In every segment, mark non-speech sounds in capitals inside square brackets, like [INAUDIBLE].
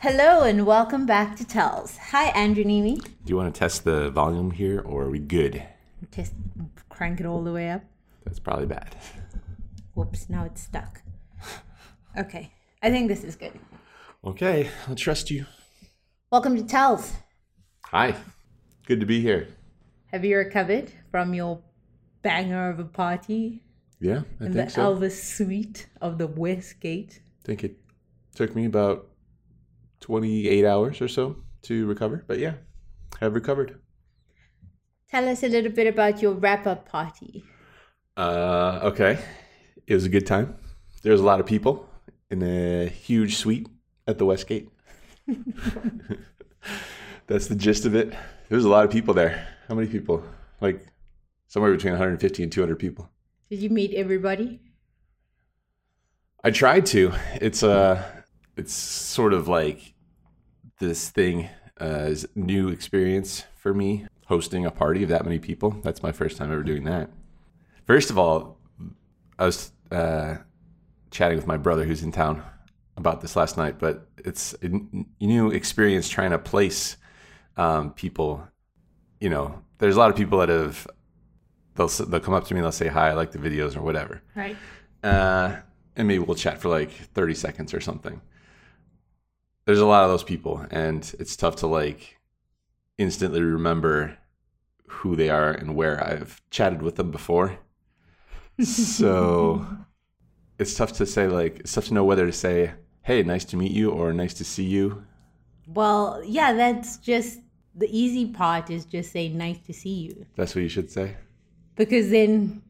Hello and welcome back to Tells. Hi, Andrew Neeme. Do you want to test the volume here, or are we good? Just crank it all the way up. That's probably bad. Whoops, now it's stuck. Okay, I think this is good. Okay, I'll trust you. Welcome to Tells. Hi, good to be here. Have you recovered from your banger of a party Yeah, I in the so. Elvis suite of the Westgate? I think it took me about 28 hours or so to recover, but yeah, have recovered. Tell us a little bit about your wrap up party. Uh, okay, it was a good time. There was a lot of people in a huge suite at the Westgate. [LAUGHS] [LAUGHS] That's the gist of it. There was a lot of people there. How many people? Like somewhere between 150 and 200 people. Did you meet everybody? I tried to. It's uh it's sort of like this thing uh, is new experience for me hosting a party of that many people. That's my first time ever doing that. First of all, I was uh, chatting with my brother who's in town about this last night, but it's a new experience trying to place um, people. You know, there's a lot of people that have they'll they'll come up to me and they'll say hi, I like the videos or whatever Right. uh, and maybe we'll chat for like 30 seconds or something. There's a lot of those people, and it's tough to like instantly remember who they are and where I've chatted with them before. [LAUGHS] So it's tough to say, like, it's tough to know whether to say, hey, nice to meet you, or nice to see you. Well, yeah, that's just the easy part is just say nice to see you. That's what you should say. Because then,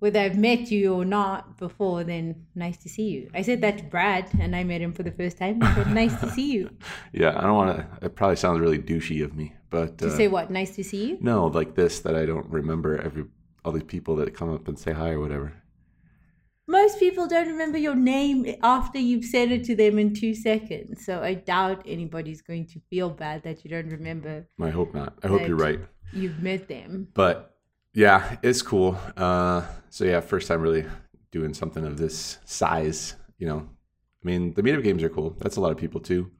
whether I've met you or not before, then nice to see you. I said that to Brad, and I met him for the first time. I said, nice to see you. [LAUGHS] Yeah, I don't want to, it probably sounds really douchey of me, but. To uh, say what? Nice to see you? No, like this that I don't remember every all these people that come up and say hi or whatever. Most people don't remember your name after you've said it to them in two seconds. So I doubt anybody's going to feel bad that you don't remember I hope not. I hope you're Right. right. you've met them. But yeah, it's cool. Uh, so yeah, first time really doing something of this size. You know, I mean, the meetup games are cool. That's a lot of people too,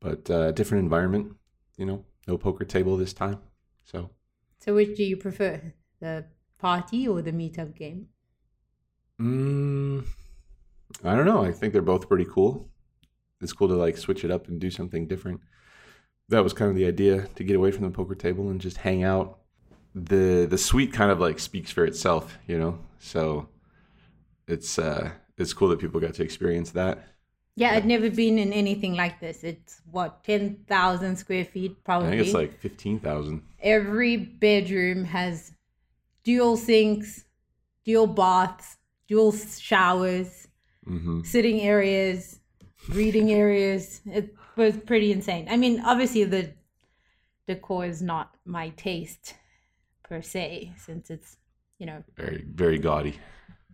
but uh, different environment. You know, no poker table this time. So So which do you prefer? The party or the meetup game? mm, I don't know. I think they're both pretty cool. It's cool to like switch it up and do something different. That was kind of the idea to get away from the poker table and just hang out. The the suite kind of like speaks for itself, you know. So it's uh it's cool that people got to experience that. Yeah, I'd never been in anything like this. It's what, 10,000 square feet probably. I think it's like fifteen thousand. Every bedroom has dual sinks, dual baths, dual showers, Mm-hmm. sitting areas, reading areas. It was pretty insane. I mean, obviously the decor is not my taste per se, since it's you know Very very gaudy.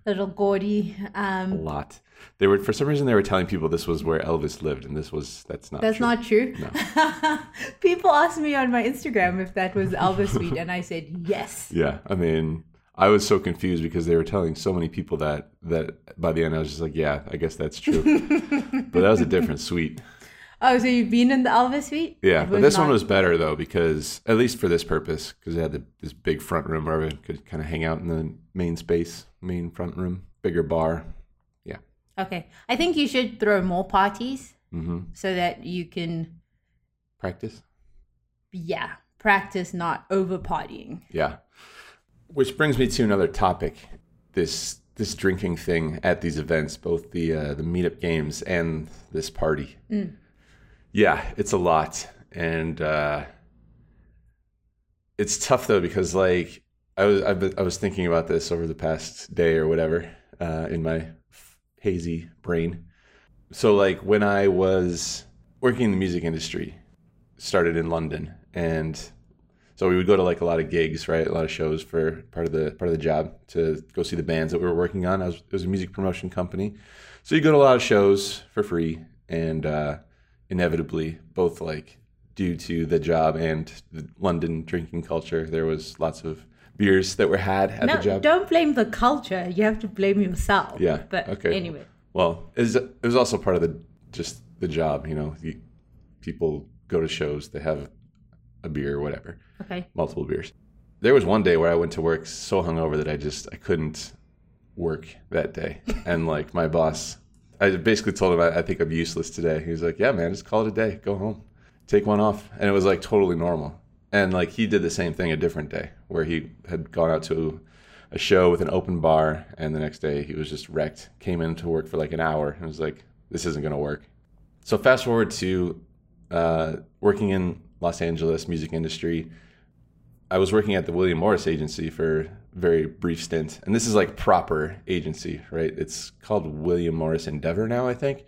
a little gaudy. A Um, lot. They were for some reason they were telling people this was where Elvis lived, and this was that's not. that's true. not true. No. [LAUGHS] People asked me on my Instagram if that was Elvis [LAUGHS] Suite, and I said yes. Yeah, I mean, I was so confused because they were telling so many people that that by the end I was just like, yeah, I guess that's true. [LAUGHS] but that was a different suite. Oh, so you've been in the Elvis Suite? Yeah, but this one was better though because at least for this purpose, because it had the, this big front room where everyone could kind of hang out in the main space, main front room, bigger bar. Yeah. okay. I think you should throw more parties hmm so that you can, Practice. yeah, practice not over partying. Yeah. Which brings me to another topic. This this drinking thing at these events, both the uh, the meetup games and this party. Yeah, it's a lot, and uh, it's tough though because like I was been, I was thinking about this over the past day or whatever uh, in my hazy brain. So like when I was working in the music industry, started in London, and so we would go to like a lot of gigs, right? A lot of shows for part of the part of the job to go see the bands that we were working on. I was, it was a music promotion company, so you go to a lot of shows for free, and uh, inevitably, both like due to the job and the London drinking culture, there was lots of beers that were had at no, the job. don't blame the culture. You have to blame yourself. Yeah, But okay. anyway. Well, it was, it was also part of the just the job. You know, you, people go to shows, they have a beer or whatever, Okay. multiple beers. There was one day where I went to work so hungover that I just I couldn't work that day, [LAUGHS] and like my boss, I basically told him I, I think I'm useless today. He was like, "Yeah, man, just call it a day. Go home, take one off," and it was like totally normal. And like he did the same thing a different day where he had gone out to a show with an open bar, and the next day he was just wrecked. Came in to work for like an hour and was like, "This isn't gonna work." So fast forward to uh, working in Los Angeles music industry. I was working at the William Morris agency for very brief stint, and this is like proper agency, right? It's called William Morris Endeavor now, I think.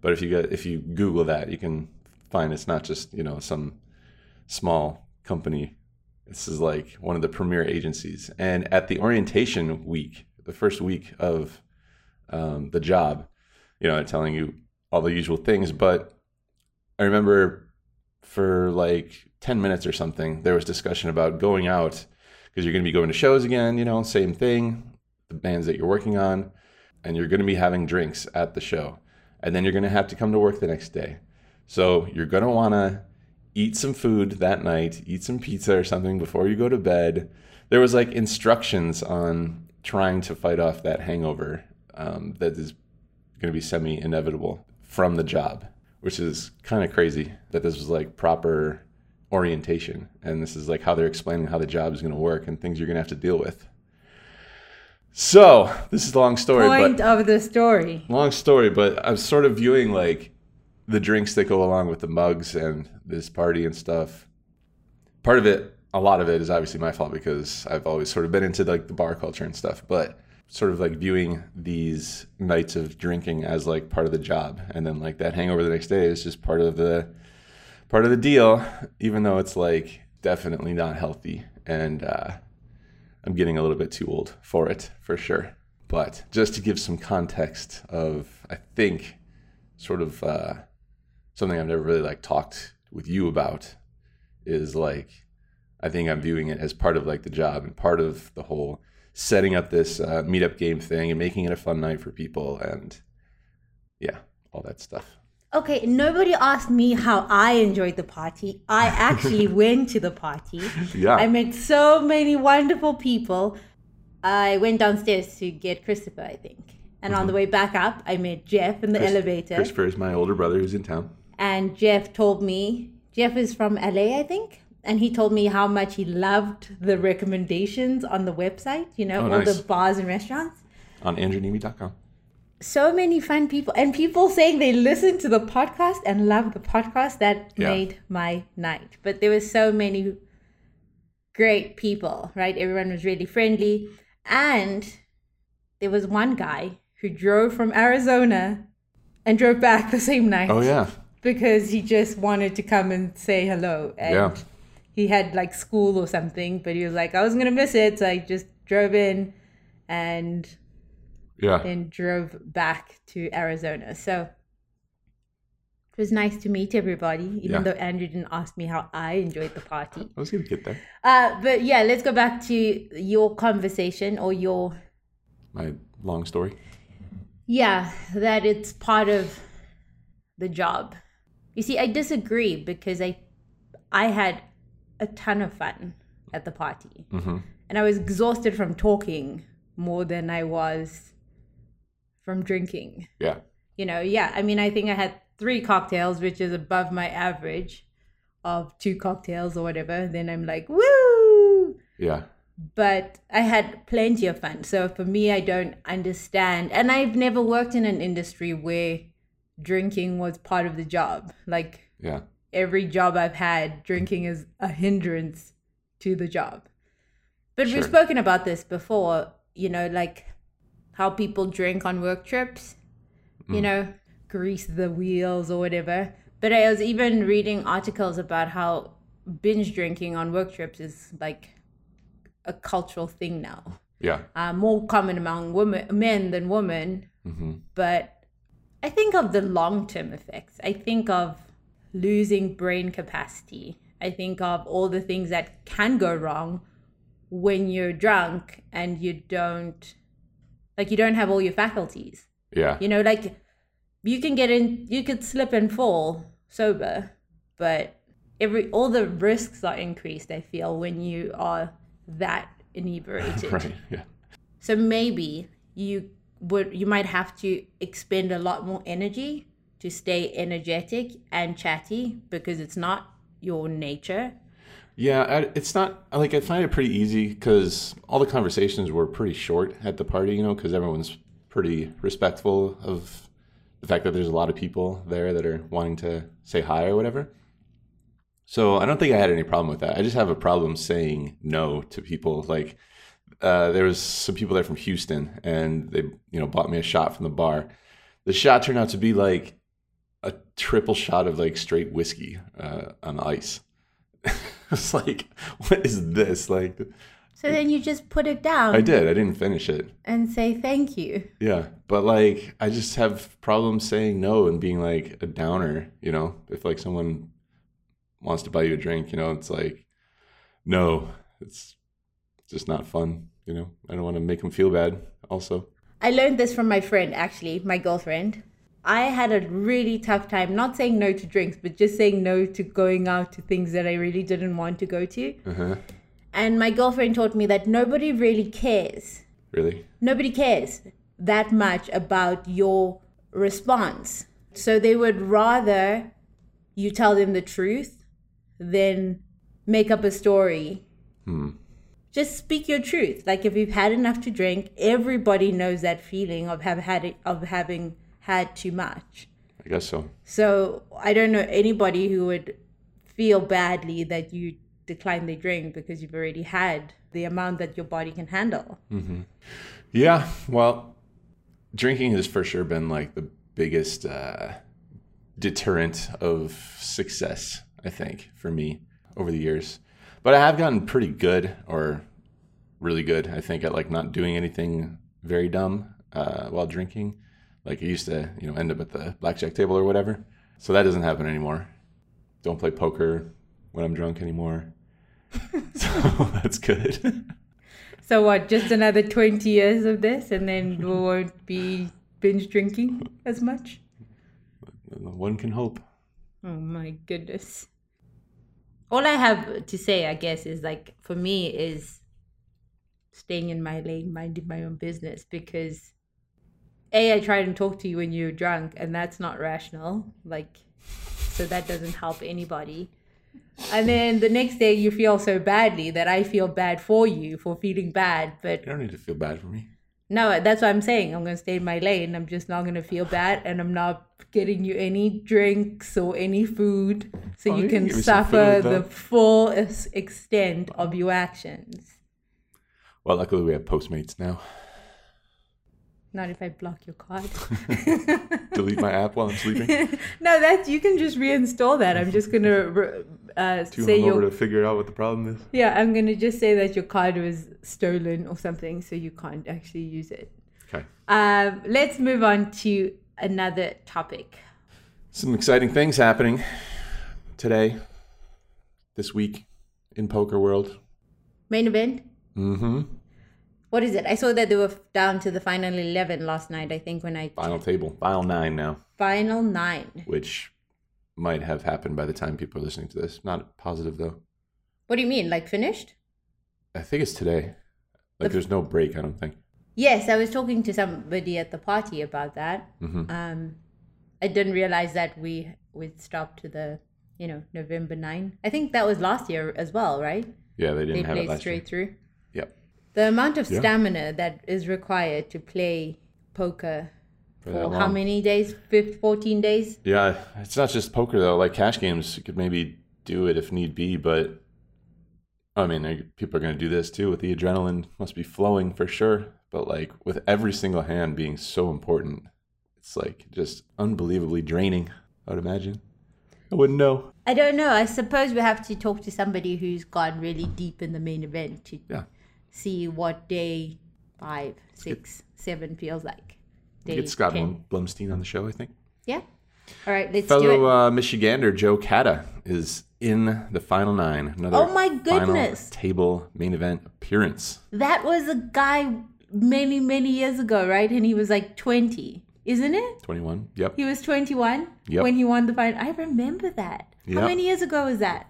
But if you if you Google that, you can find it's not just you know some small company. This is like one of the premier agencies. And at the orientation week, the first week of um, the job, you know, telling you all the usual things. But I remember for like 10 minutes or something, there was discussion about going out because you're going to be going to shows again, you know, same thing, the bands that you're working on, and you're going to be having drinks at the show. And then you're going to have to come to work the next day. So you're going to want to eat some food that night, eat some pizza or something before you go to bed. There was like instructions on trying to fight off that hangover um, that is going to be semi inevitable from the job, which is kind of crazy that this was like proper orientation. And this is like how they're explaining how the job is going to work and things you're going to have to deal with. So, this is a long story, Point but of the story. long story, but I'm sort of viewing like the drinks that go along with the mugs and this party and stuff. Part of it, a lot of it is obviously my fault because I've always sort of been into like the bar culture and stuff, but sort of like viewing these nights of drinking as like part of the job and then like that hangover the next day is just part of the part of the deal even though it's like definitely not healthy and uh I'm getting a little bit too old for it for sure. But just to give some context of, I think, sort of uh, something I've never really like talked with you about is like, I think I'm viewing it as part of like the job and part of the whole setting up this uh, meetup game thing and making it a fun night for people and yeah, all that stuff. Okay, nobody asked me how I enjoyed the party. I [LAUGHS] actually went to the party. Yeah. I met so many wonderful people. I went downstairs to get Christopher, I think. And on the mm-hmm. way back up, I met Jeff in the Chris- elevator. Christopher is my older brother who's in town. and Jeff told me, Jeff is from LA, I think. And he told me how much he loved the recommendations on the website, you know, Oh, all nice. the bars and restaurants. On andrewneeme.com. so many fun people and people saying they listen to the podcast and love the podcast that Yeah. made my night but there were so many great people right everyone was really friendly and there was one guy who drove from arizona and drove back the same night Oh, yeah. because he just wanted to come and say hello and Yeah. he had like school or something but he was like i was gonna miss it so i just drove in and Yeah. then drove back to Arizona. So it was nice to meet everybody, even Yeah. though Andrew didn't ask me how I enjoyed the party. I was going to get there. Uh, but yeah, let's go back to your conversation or your My long story. yeah, that it's part of the job. You see, I disagree because I I had a ton of fun at the party. hmm And I was exhausted from talking more than I was from drinking. Yeah. you know, yeah, I mean, I think I had three cocktails, which is above my average of two cocktails or whatever. Then I'm like, woo! Yeah. But I had plenty of fun. So for me, I don't understand. And I've never worked in an industry where drinking was part of the job. Like Yeah. every job I've had, drinking is a hindrance to the job. But Sure. we've spoken about this before, you know, like how people drink on work trips, you know, grease the wheels or whatever. But I was even reading articles about how binge drinking on work trips is like a cultural thing now. Yeah. Uh, more common among women, men than women, hmm but I think of the long term effects. I think of losing brain capacity. I think of all the things that can go wrong when you're drunk and you don't like you don't have all your faculties. Yeah. You know, like you can get in you could slip and fall sober, but every all the risks are increased, I feel, when you are that inebriated. [LAUGHS] right. Yeah. So maybe you would you might have to expend a lot more energy to stay energetic and chatty because it's not your nature. Yeah, it's not like I find it pretty easy because all the conversations were pretty short at the party, you know, because everyone's pretty respectful of the fact that there's a lot of people there that are wanting to say hi or whatever. So I don't think I had any problem with that. I just have a problem saying no to people. Like uh, there was some people there from Houston, and they you know bought me a shot from the bar. The shot turned out to be like a triple shot of like straight whiskey uh, on ice. [LAUGHS] it's like, what is this? Like, So then you just put it down I did. I didn't finish it. and say thank you. Yeah, but like, I just have problems saying no and being like a downer. You know, if like someone wants to buy you a drink, you know, it's like, no, it's just not fun. You know, I don't want to make them feel bad. Also, I learned this from my friend, actually, my girlfriend. I had a really tough time not saying no to drinks, but just saying no to going out to things that I really didn't want to go to. uh-huh. And my girlfriend taught me that nobody really cares. really, Nobody cares that much about your response. So they would rather you tell them the truth than make up a story. hmm. Just speak your truth. Like if you've had enough to drink, everybody knows that feeling of have had it, of having had too much. I guess so. So I don't know anybody who would feel badly that you decline the drink because you've already had the amount that your body can handle. Yeah, well, drinking has for sure been like the biggest uh, deterrent of success, I think, for me over the years. But I have gotten pretty good, or really good, I think, at like not doing anything very dumb uh, while drinking. Like I used to, you know, end up at the blackjack table or whatever. So that doesn't happen anymore. Don't play poker when I'm drunk anymore. [LAUGHS] so [LAUGHS] that's good. So what? Just another twenty years of this, and then we won't be binge drinking as much. One can hope. Oh my goodness. All I have to say, I guess, is like for me is staying in my lane, minding my own business because A, I tried and talk to you when you're drunk and that's not rational. Like so that doesn't help anybody. And then the next day you feel so badly that I feel bad for you for feeling bad, but You don't need to feel bad for me. no, that's what I'm saying. I'm gonna stay in my lane. I'm just not gonna feel bad, and I'm not getting you any drinks or any food, so Oh, you can can give me some suffer the full extent of your actions. Well, luckily we have Postmates now. Not if I block your card. [LAUGHS] Delete my app while I'm sleeping. [LAUGHS] no, that's you can just reinstall that. I'm just gonna uh, Too say your to figure out what the problem is. yeah. I'm gonna just say that your card was stolen or something, so you can't actually use it. Okay. Um, let's move on to another topic. Some exciting things happening today, this week in poker world. Main event. Mm-hmm. What is it? I saw that they were down to the final 11 last night, I think, when I. Final table, final nine now, Final nine. which might have happened by the time people are listening to this. Not positive though. What do you mean? Like finished? I think it's today. Like, there's no break. I don't think. Yes, I was talking to somebody at the party about that. Mhm. Um, I didn't realize that we would stop to the, you know, November 9. I think that was last year as well, right? Yeah, they They didn't have it played last straight year. through. The amount of Yeah. stamina that is required to play poker For for how many days? 15, 14 days? Yeah, it's not just poker though. Like cash games, you could maybe do it if need be, but I mean, people are going to do this too. With the adrenaline, must be flowing for sure. But like with every single hand being so important, it's like just unbelievably draining. I would imagine. I wouldn't know. I don't know. I suppose we have to talk to somebody who's gone really deep in the main event to Yeah, see what day five, six, seven feels like. Day get Scott 10. Blumstein on the show. I think Yeah. All right, let's do fellow it. uh, Michigander Joe Cada is in the final nine. Another Oh my final goodness. table main event appearance. That was a guy many, many years ago, right? And he was like 20, isn't it? 21. Yep. He was 21 Yep. when he won the final. I remember that. How many years ago was that?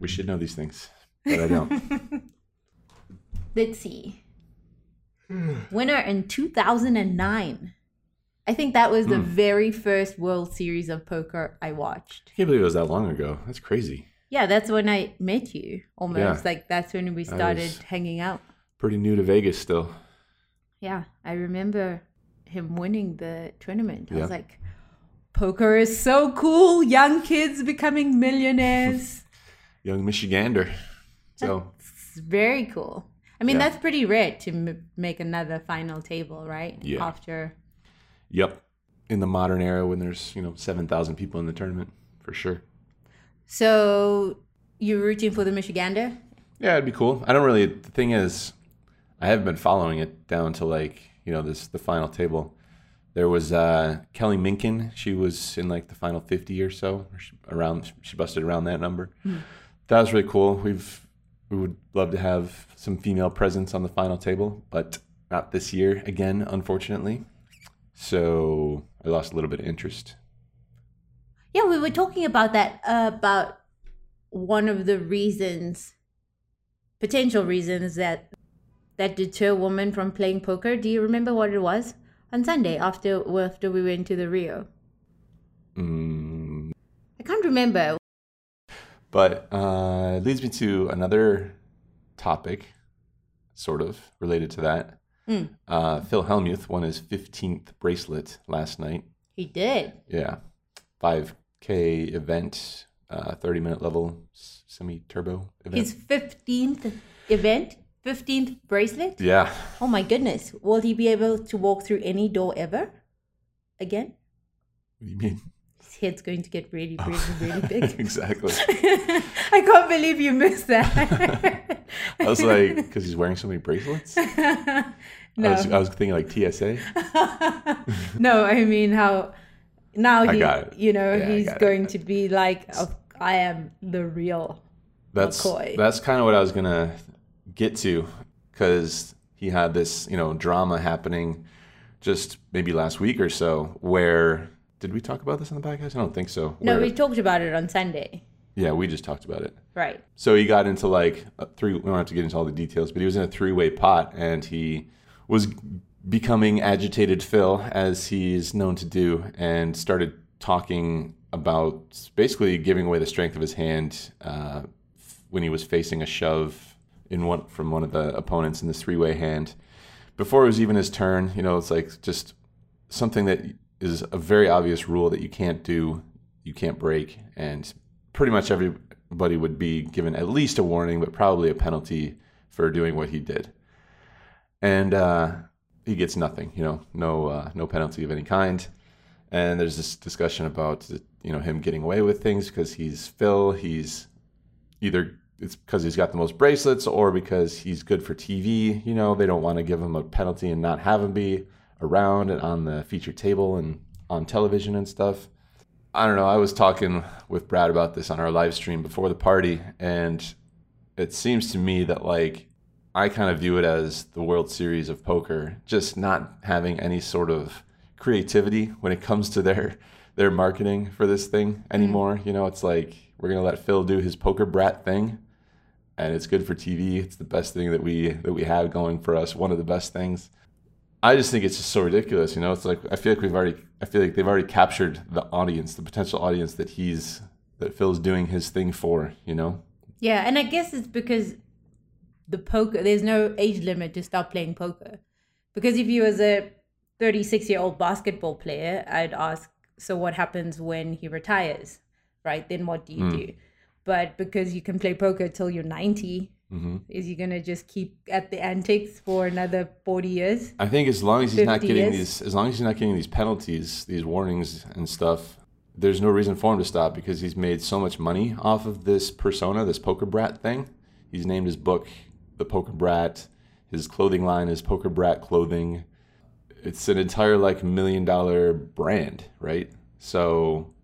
We should know these things, but I don't. [LAUGHS] Let's see. Winner in 2009. I think that was the Hmm. very first World Series of Poker I watched. I can't believe it was that long ago. That's crazy. Yeah, that's when I met you almost. Yeah. Like that's when we started hanging out. Pretty new to Vegas still. Yeah, I remember him winning the tournament. I was like, poker is so cool. Young kids becoming millionaires. [LAUGHS] Young Michigander. So it's very cool. I mean, Yeah. that's pretty rare to m- make another final table, right? Yeah. After. Yep. In the modern era when there's, you know, 7,000 people in the tournament, for sure. So you're rooting for the Michigander? Yeah, it'd be cool. I don't really, the thing is, I haven't been following it down to like, you know, this, the final table. There was uh, Kelly Minkin. She was in like the final 50 or so, or she, around, she busted around that number. That was really cool. We've, we would love to have some female presence on the final table, but not this year again, unfortunately. So I lost a little bit of interest. Yeah, we were talking about that, uh, about one of the reasons, potential reasons that that deter women from playing poker. Do you remember what it was on Sunday after after we went to the Rio? Mm, I can't remember. But uh, it leads me to another topic, sort of related to that. Mm. Uh, Phil Hellmuth won his 15th bracelet last night. He did. Yeah. 5K event, uh, 30 minute level semi turbo event. His fifteenth event, fifteenth bracelet. yeah. Oh my goodness! Will he be able to walk through any door ever? Again, What do you mean? His head's going to get really, oh, really, really [LAUGHS] big. exactly. [LAUGHS] I can't believe you missed that. [LAUGHS] I was like, because he's wearing so many bracelets? I, no, was, I was thinking like TSA. no, I mean how now he, you know, Yeah, I he's it. going to be like, "Oh, I am the real. that's McCoy. that's kind of what I was gonna get to because he had this you know drama happening just maybe last week or so where did we talk about this on the podcast? I don't think so. No, Where- we talked about it on Sunday, yeah, we just talked about it. right? So he got into like a three. We don't have to get into all the details, but he was in a three-way pot, and he was becoming agitated Phil, as he's known to do, and started talking about basically giving away the strength of his hand uh, when he was facing a shove in one from one of the opponents in this three-way hand. Before it was even his turn, you know, it's like just something that is a very obvious rule that you can't do, you can't break, and pretty much everybody would be given at least a warning, but probably a penalty for doing what he did. And uh, he gets nothing, you know, no uh, no penalty of any kind. And there's this discussion about you know him getting away with things because he's Phil. He's either it's because he's got the most bracelets or because he's good for TV. You know, they don't want to give him a penalty and not have him be around and on the feature table and on television and stuff. I don't know. I was talking with Brad about this on our live stream before the party, and it seems to me that like I kind of view it as the World Series of poker, just not having any sort of creativity when it comes to their their marketing for this thing mm-hmm. anymore. You know, it's like we're gonna let Phil do his poker brat thing, and it's good for TV. It's the best thing that we that we have going for us. One of the best things. I just think it's just so ridiculous. You know, it's like I feel like we've already, I feel like they've already captured the audience, the potential audience that he's that Phil's doing his thing for. You know, Yeah, and I guess it's because the poker there's no age limit to start playing poker. Because if you was a 36 year old basketball player, I'd ask, so what happens when he retires? Right? Then what do you Hmm. do? But because you can play poker till you're 90, hmm is he gonna just keep at the antics for another 40 years? I think as long as he's not getting years? these, as long as he's not getting these penalties, these warnings and stuff, there's no reason for him to stop because he's made so much money off of this persona, this poker brat thing. He's named his book "The Poker Brat." His clothing line is Poker Brat Clothing. It's an entire like million dollar brand, right? So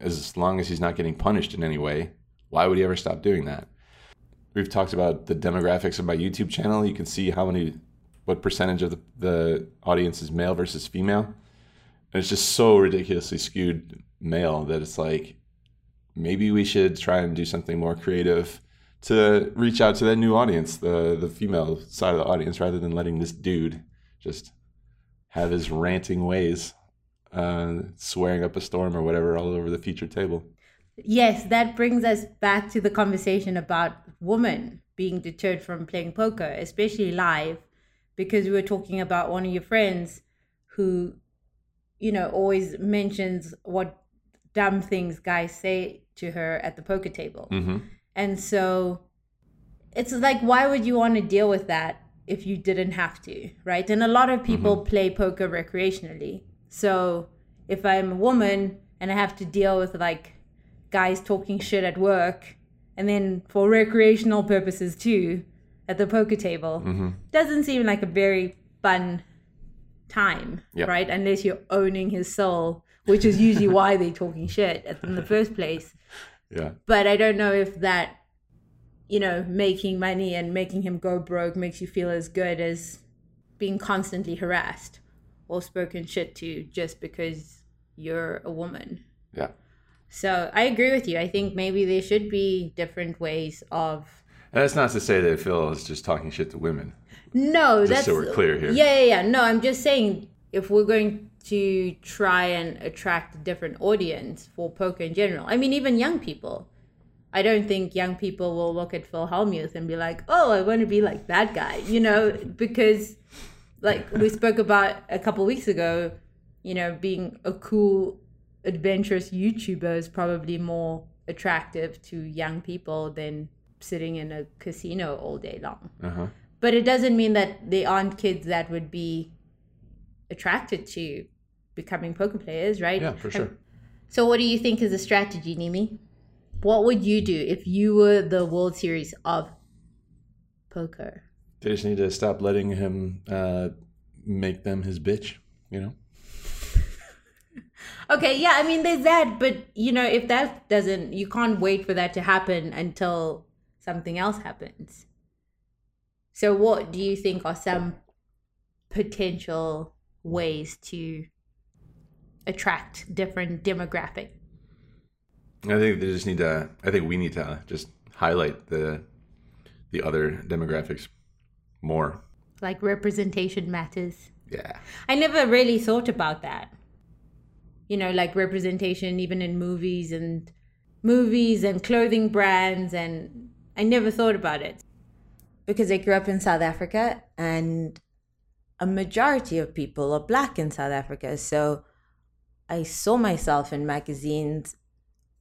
as long as he's not getting punished in any way, why would he ever stop doing that? We've talked about the demographics of my YouTube channel. You can see how many, what percentage of the, the audience is male versus female. And it's just so ridiculously skewed male that it's like, maybe we should try and do something more creative to reach out to that new audience, the the female side of the audience, rather than letting this dude just have his ranting ways, uh, swearing up a storm or whatever all over the featured table. Yes, that brings us back to the conversation about women being deterred from playing poker, especially live, because we were talking about one of your friends who, you know, always mentions what dumb things guys say to her at the poker table. Mm-hmm. And so it's like, why would you want to deal with that if you didn't have to, right? And a lot of people play poker recreationally. So if I'm a woman and I have to deal with like guys talking shit at work and then for recreational purposes too at the poker table, mm-hmm. doesn't seem like a very fun time, Yep. right? Unless you're owning his soul, which is usually why they're talking shit in the first place Yeah. but I don't know if that, you know, making money and making him go broke makes you feel as good as being constantly harassed or spoken shit to just because you're a woman. Yeah. So I agree with you. I think maybe there should be different ways of. And that's not to say that Phil is just talking shit to women. No, Just that's so we're clear here. Yeah, yeah, yeah. No, I'm just saying if we're going to try and attract a different audience for poker in general. I mean, even young people. I don't think young people will look at Phil Hellmuth and be like, "Oh, I want to be like that guy," you know, because like we spoke about a couple weeks ago, you know, being a cool, adventurous YouTuber is probably more attractive to young people than sitting in a casino all day long Uh-huh. but it doesn't mean that they aren't kids that would be attracted to becoming poker players, right? Yeah, for sure. So, what do you think is a strategy, Neeme? What would you do if you were the World Series of poker? They just need to stop letting him uh, make them his bitch, you know? Okay, yeah, I mean, there's that, but you know, if that doesn't, you can't wait for that to happen until something else happens. So, what do you think are some potential ways to attract different demographic? I think they just need to. I think we need to just highlight the the other demographics more. Like representation matters. Yeah. I never really thought about that. You know, like representation even in movies and movies and clothing brands and I never thought about it. Because I grew up in South Africa and a majority of people are black in South Africa. So I saw myself in magazines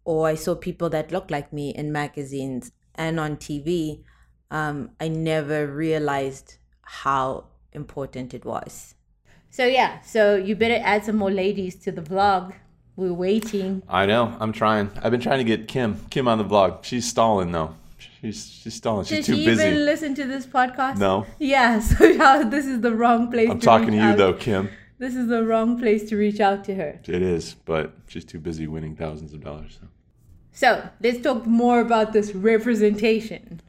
or I saw people that looked like me in magazines and on TV. Um, I never realized how important it was. So yeah, so you better add some more ladies to the vlog. We're waiting. I know. I'm trying. I've been trying to get Kim Kim on the vlog. She's stalling though. She's she's stalling. She's Did too she busy. even listen to this podcast? No. Yeah, [LAUGHS] so now this is the wrong place. I'm to talking to you out. though, Kim. This is the wrong place to reach out to her. It is, but she's too busy winning thousands of dollars. So. So let's talk more about this representation.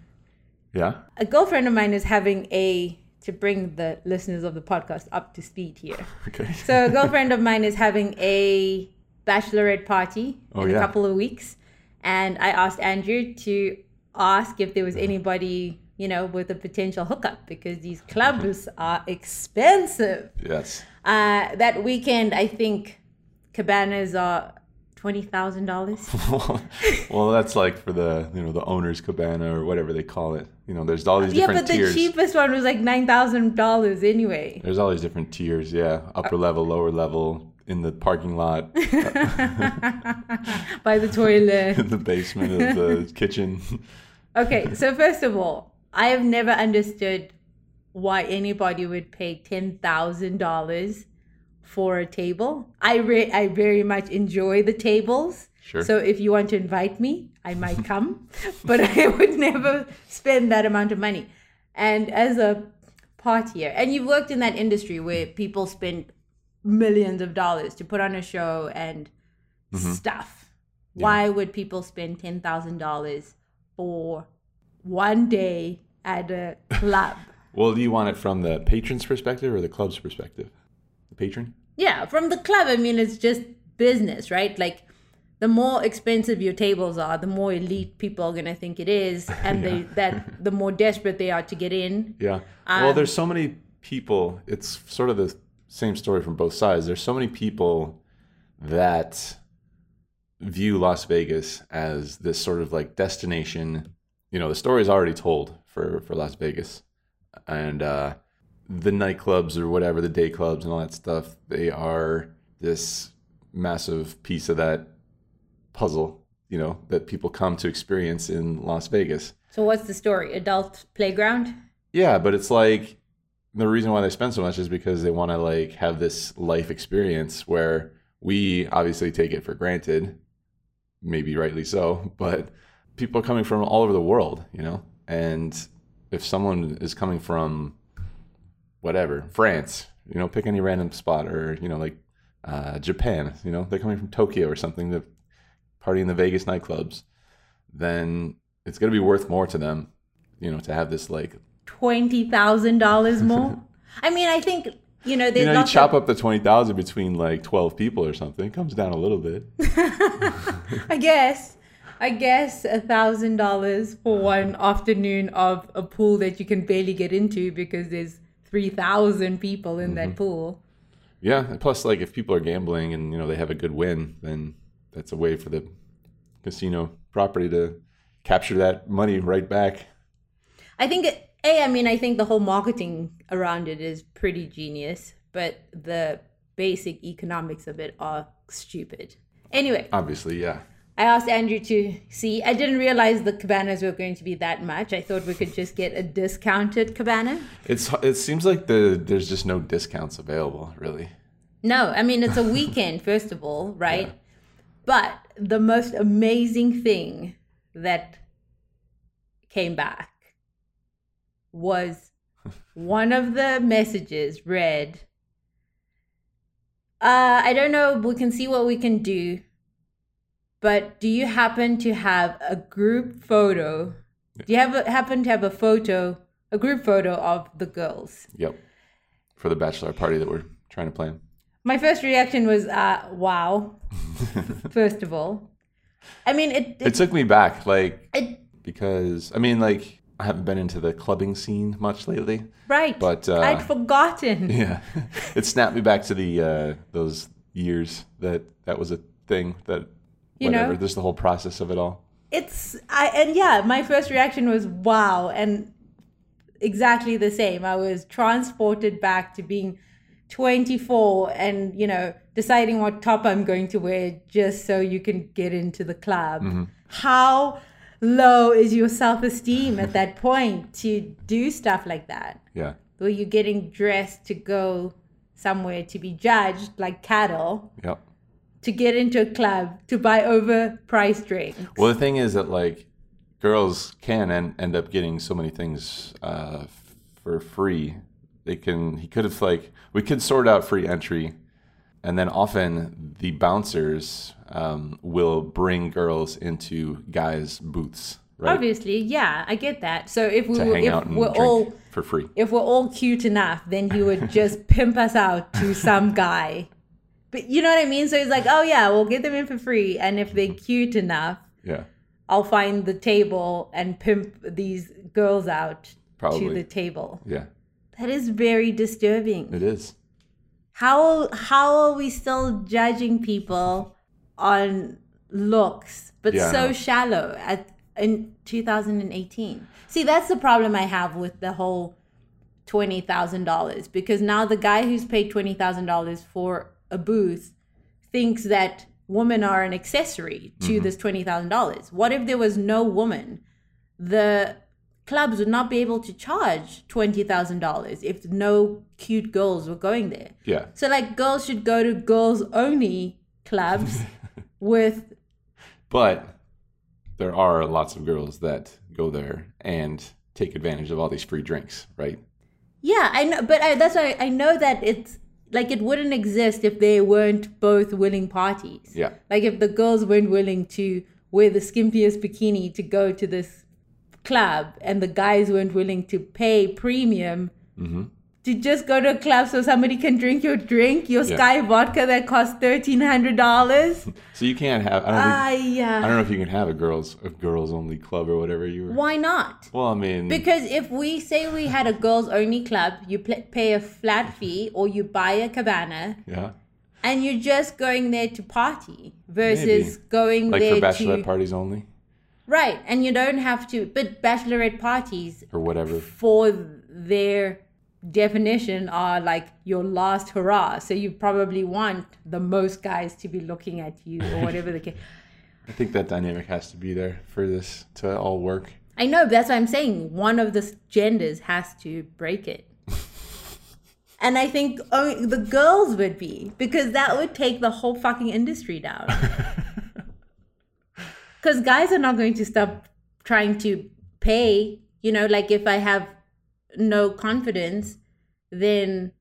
Yeah. A girlfriend of mine is having a to bring the listeners of the podcast up to speed here. [LAUGHS] Okay. So a girlfriend of mine is having a bachelorette party Oh, in a couple of weeks, and I asked Andrew to ask if there was anybody you know with a potential hookup because these clubs [LAUGHS] are expensive. yes. Uh, that weekend, I think cabanas are twenty thousand dollars. [LAUGHS] well, that's like for the you know the owner's cabana or whatever they call it. You know, there's all these Yeah, different tiers. Yeah, but the tiers. cheapest one was like nine thousand dollars anyway. There's all these different tiers. Yeah, upper level, lower level, in the parking lot, [LAUGHS] By the toilet. in [LAUGHS] the basement of the kitchen. Okay, so first of all, I have never understood why anybody would pay ten thousand dollars for a table. I re- I very much enjoy the tables. Sure. So if you want to invite me, I might come, [LAUGHS] but I would never spend that amount of money. And as a partier, and you've worked in that industry where people spend millions of dollars to put on a show and mm-hmm. stuff. Why would people spend ten thousand dollars for one day at a club? [LAUGHS] Well, do you want it from the patron's perspective or the club's perspective? Patron? Yeah, from the club, I mean, it's just business, right? Like, the more expensive your tables are, the more elite people are gonna think it is, [LAUGHS] and they that the more desperate they are to get in. Yeah. well, there's so many people. It's sort of the same story from both sides. There's so many people that view Las Vegas as this sort of like destination. You know, the story is already told for for Las Vegas, and uh, the nightclubs or whatever, the day clubs and all that stuff. They are this massive piece of that puzzle. You know, that people come to experience in Las Vegas. So, what's the story? Adult playground? Yeah, but it's like the reason why they spend so much is because they want to like have this life experience where we obviously take it for granted, maybe rightly so, [LAUGHS] but people are coming from all over the world, you know? And if someone is coming from whatever, France, you know, pick any random spot or, you know, like uh, Japan, you know, they're coming from Tokyo or something to party in the Vegas nightclubs, then it's going to be worth more to them, you know, to have this like twenty thousand dollars more. [LAUGHS] I mean, I think you know, you know, you chop of... up the twenty thousand between like twelve people or something. It comes down a little bit. [LAUGHS] I guess. I guess a thousand dollars for one afternoon of a pool that you can barely get into because there's three thousand people in mm-hmm. that pool. Yeah, and plus, like if people are gambling and you know they have a good win, then that's a way for the casino property to capture that money right back. I think it, a, I mean, I think the whole marketing around it is pretty genius, but the basic economics of it are stupid. Anyway. Obviously, yeah. I asked Andrew to see. I didn't realize the cabanas were going to be that much. I thought we could just get a discounted cabana. It's it seems like the there's just no discounts available, really. No, I mean it's a [LAUGHS] weekend first of all, right? Yeah. But the most amazing thing that came back was [LAUGHS] one of the messages read uh, I don't know. We can see what we can do. But do you happen to have a group photo? Do you have a, happen to have a photo, a group photo of the girls? Yep. For the bachelor party that we're trying to plan. My first reaction was, uh, "Wow!" [LAUGHS] first of all, I mean, it, it, it took me back, like it, because I mean, like I haven't been into the clubbing scene much lately. Right. But uh, I'd forgotten. [LAUGHS] Yeah, it snapped me back to the uh, those years that that was a thing. That you whatever, know, just the whole process of it all. It's I and yeah, my first reaction was wow, and exactly the same. I was transported back to being 24 and you know deciding what top I'm going to wear just so you can get into the club. Mm-hmm. How low is your self esteem at that [LAUGHS] point to do stuff like that? Yeah. Where you're getting dressed to go somewhere to be judged like cattle. Yep. To get into a club to buy overpriced drinks. Well, the thing is that like girls can en- end up getting so many things uh, f- for free. They can. He could have like we could sort out free entry and then often the bouncers um, will bring girls into guys' booths. Right? Obviously, yeah, I get that. So if we were, if we're all for free, if we're all cute enough, then he would just [LAUGHS] pimp us out to some guy. But you know what I mean? So he's like, "Oh yeah, we'll get them in for free, and if they're cute enough, yeah, I'll find the table and pimp these girls out Probably. to the table." Yeah, that is very disturbing. It is how how are we still judging people on looks but yeah, so shallow at in 2018 see that's the problem i have with the whole $20000 because now the guy who's paid $20000 for a booth thinks that women are an accessory to mm-hmm. this $20000 what if there was no woman the clubs would not be able to charge $20,000 if no cute girls were going there. Yeah. So, like, girls should go to girls only clubs [LAUGHS] with. But there are lots of girls that go there and take advantage of all these free drinks, right? Yeah, I know, but I, that's why I know that it's like it wouldn't exist if they weren't both willing parties. Yeah. Like if the girls weren't willing to wear the skimpiest bikini to go to this club and the guys weren't willing to pay premium mm-hmm. To just go to a club so somebody can drink your drink, your Yeah. Sky vodka that costs thirteen hundred dollars. So you can't have. I don't think. I I uh, don't know if you can have a girls a girls only club or whatever you were. why not? Well, I mean, Because if we say we had a girls only club, you pl- pay a flat fee or you buy a cabana yeah, and you're just going there to party versus Maybe. going like for bachelorette to parties only right and you don't have to but bachelorette parties or whatever. for their definition are like your last hurrah. So you probably want the most guys to be looking at you or whatever the case. [LAUGHS] I think that dynamic has to be there for this to all work. i know but that's what i'm saying. One of the genders has to break it. [LAUGHS] And i think the girls would be because that would take the whole fucking industry down. [LAUGHS] Because guys are not going to stop trying to pay you know like if i have no confidence then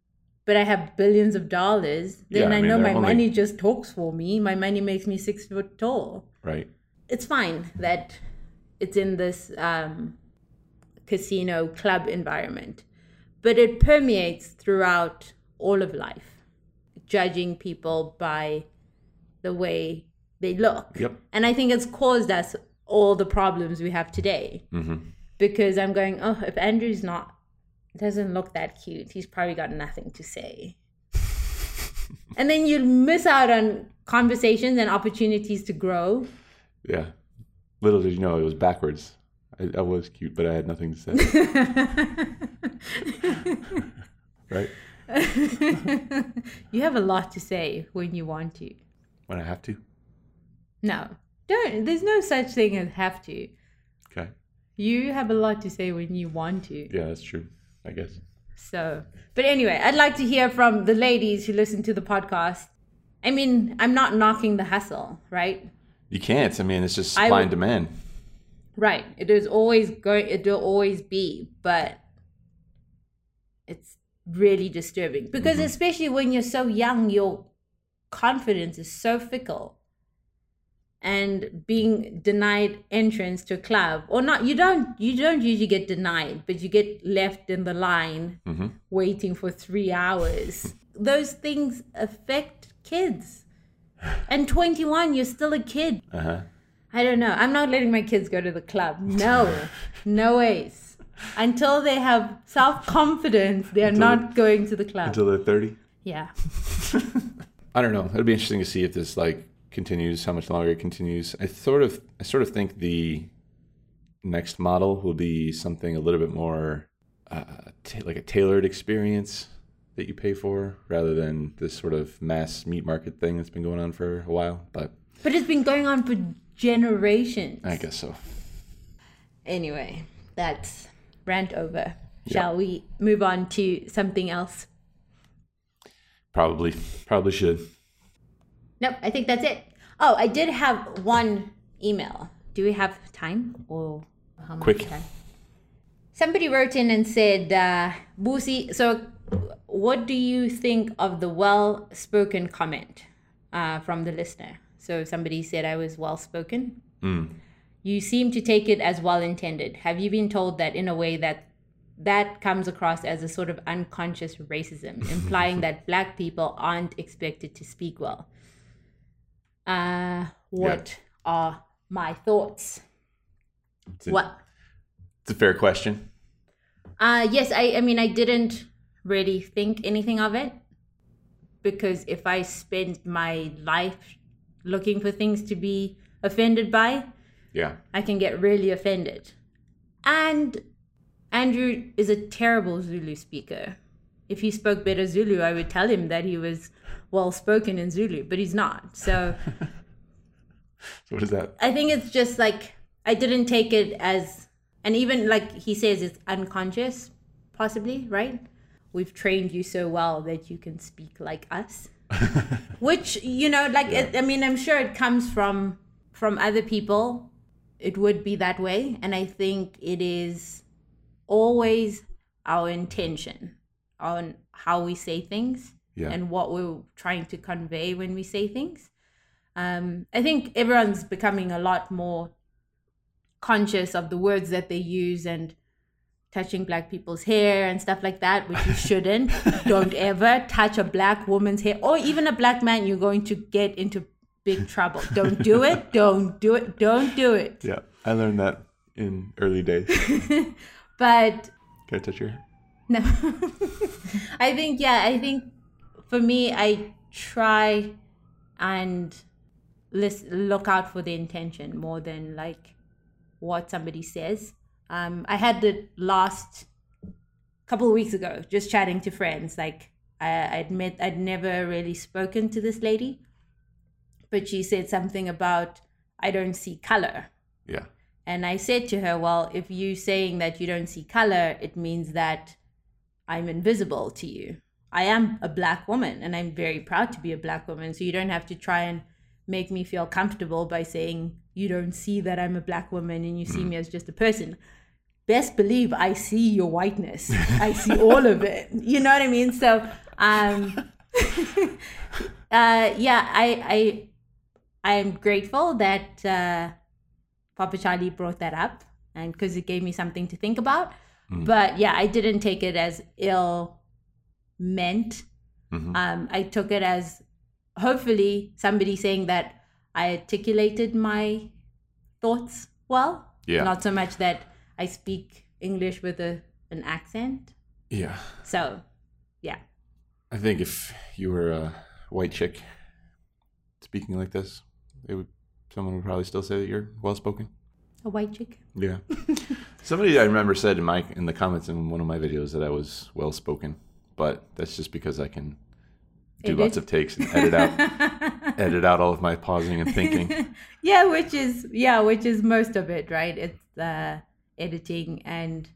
but i have billions of dollars then Yeah, I i, know my only- money just talks for me my money makes me six foot tall Right. it's fine that it's in this um, casino club environment but it permeates throughout all of life judging people by the way they look Yep. and I think it's caused us all the problems we have today. Mm-hmm. Because I'm going, oh, if Andrew's not, doesn't look that cute, he's probably got nothing to say. [LAUGHS] and then you miss out on conversations and opportunities to grow. Yeah. Little did you know it was backwards. I, I was cute, but I had nothing to say. [LAUGHS] right? you have a lot to say when you want to. When I have to. No, don't. There's no such thing as have to. Okay. You have a lot to say when you want to. Yeah, that's true. I guess. So, but anyway, I'd like to hear from the ladies who listen to the podcast. I mean, I'm not knocking the hustle, right? You can't. I mean, it's just supply would- and demand. Right. It is always going. It will always be, but it's really disturbing because, mm-hmm. especially when you're so young, your confidence is so fickle. And being denied entrance to a club, or not, you don't. You don't usually get denied, but you get left in the line Mm-hmm. waiting for three hours. [LAUGHS] Those things affect kids. [SIGHS] And 21, you're still a kid. Uh huh. I don't know. I'm not letting my kids go to the club. No, [LAUGHS] no ways. Until they have self confidence, they're not going to the club. Until they're 30. yeah. [LAUGHS] I don't know. It'd be interesting to see if this like continues, how much longer it continues. I sort of, I sort of think the next model will be something a little bit more uh, ta like a tailored experience that you pay for, rather than this sort of mass meat market thing that's been going on for a while. But But it's been going on for generations. I guess so. Anyway, that's rant over. Shall we move on to something else? Probably, probably should. Nope, I think that's it. Oh, I did have one email. Do we have time or how much Quick. time? Somebody wrote in and said, uh, Boosie, so what do you think of the well spoken comment uh, from the listener? So somebody said I was well spoken. Mm. You seem to take it as well intended. Have you been told that in a way that that comes across as a sort of unconscious racism, [LAUGHS] implying that black people aren't expected to speak well? Uh, what are my thoughts? It's a, What? It's a fair question. Uh, yes, I, I mean, I didn't really think anything of it because if I spend my life looking for things to be offended by, Yeah. I can get really offended. And Andrew is a terrible Zulu speaker. If he spoke better Zulu, I would tell him that he was well spoken in Zulu, but he's not. So [LAUGHS] So what is that? I think it's just like I didn't take it as, and even like he says, it's unconscious, possibly, right? We've trained you so well that you can speak like us, [LAUGHS] which you know, like it, I mean, I'm sure it comes from from other people. It would be that way, and I think it is always our intention on how we say things Yeah. and what we're trying to convey when we say things. Um, I think everyone's becoming a lot more conscious of the words that they use and touching black people's hair and stuff like that, which you [LAUGHS] shouldn't. Don't ever touch a black woman's hair or even a black man. You're going to get into big trouble. Don't do it. [LAUGHS] Don't do it. Don't do it. Yeah. I learned that in early days. [LAUGHS] But Can I touch your hair? No, [LAUGHS] I think yeah. I think for me, I try and look out for the intention more than like what somebody says. Um, I had the last couple of weeks ago just chatting to friends. Like I, I admit I'd never really spoken to this lady, but she said something about I don't see color. Yeah. And I said to her, Well, if you're saying that you don't see color, it means that I'm invisible to you. I am a black woman and I'm very proud to be a black woman. So you don't have to try and make me feel comfortable by saying you don't see that I'm a black woman and you see me as just a person. Best believe I see your whiteness. I see all of it. [LAUGHS] You know what I mean? So um [LAUGHS] uh yeah, I I I'm grateful that uh Papa Charlie brought that up and because it gave me something to think about. But yeah, I didn't take it as ill meant. Mhm. Um, I took it as hopefully somebody saying that I articulated my thoughts well. Yeah. Not so much that I speak English with a an accent. Yeah. So yeah. I think if you were a white chick speaking like this, it would someone would probably still say that you're well spoken. A white chick. Yeah. [LAUGHS] Somebody I remember said in my in the comments in one of my videos that I was well spoken, but that's just because I can do Edit. lots of takes and edit out [LAUGHS] edit out all of my pausing and thinking. [LAUGHS] yeah, which is yeah, which is most of it, right? It's uh, editing and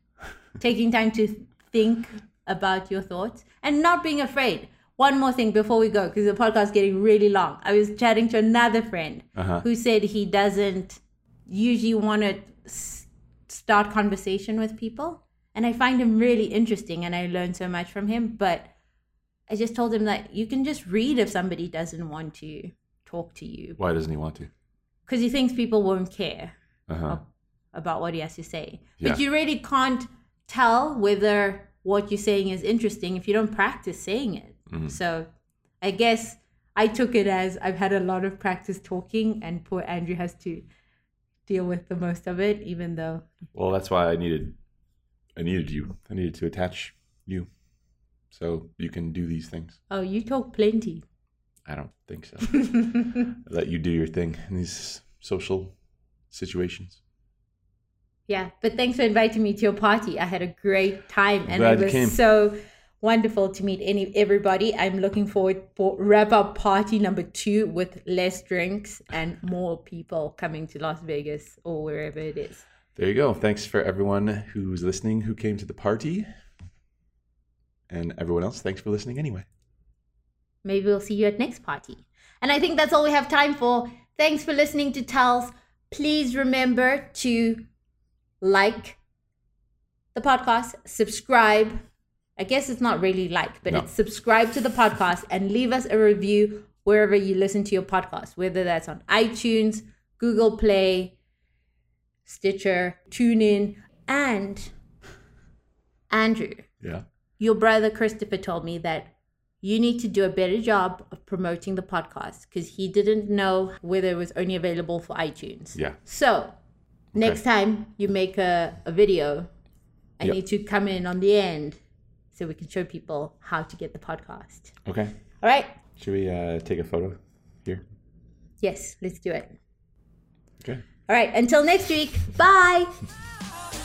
taking time to think about your thoughts and not being afraid. One more thing before we go, because the podcast is getting really long. I was chatting to another friend Uh-huh. who said he doesn't usually want to start conversation with people, and I find him really interesting, and I learn so much from him. But I just told him that you can just read if somebody doesn't want to talk to you Why doesn't he want to? because he thinks people won't care Uh-huh. about what he has to say. Yeah. But you really can't tell whether what you're saying is interesting if you don't practice saying it. Mhm. So I guess I took it as I've had a lot of practice talking, and poor Andrew has to deal with the most of it, even though. Well, that's why I needed I needed you. I needed to attach you so you can do these things. Oh, you talk plenty. I don't think so. [LAUGHS] Let you do your thing in these social situations. Yeah, but thanks for inviting me to your party. I had a great time, and it was came. so wonderful to meet any everybody. I'm looking forward for wrap up party number two with less drinks and more people coming to Las Vegas or wherever it is. There you go. Thanks for everyone who's listening who came to the party. And everyone else, thanks for listening anyway. Maybe we'll see you at next party. And I think that's all we have time for. Thanks for listening to Tells. Please remember to like the podcast, subscribe. I guess it's not really like, but No. it's subscribe to the podcast and leave us a review wherever you listen to your podcast, whether that's on iTunes, Google Play, Stitcher, TuneIn, and Andrew Yeah. your brother Christopher told me that you need to do a better job of promoting the podcast because he didn't know whether it was only available for iTunes. Yeah. So next time you make a, a video, I Yep. need to come in on the end so we can show people how to get the podcast. Okay. All right. Should we uh, take a photo here? Yes, let's do it. Okay. All right. Until next week. Bye. [LAUGHS]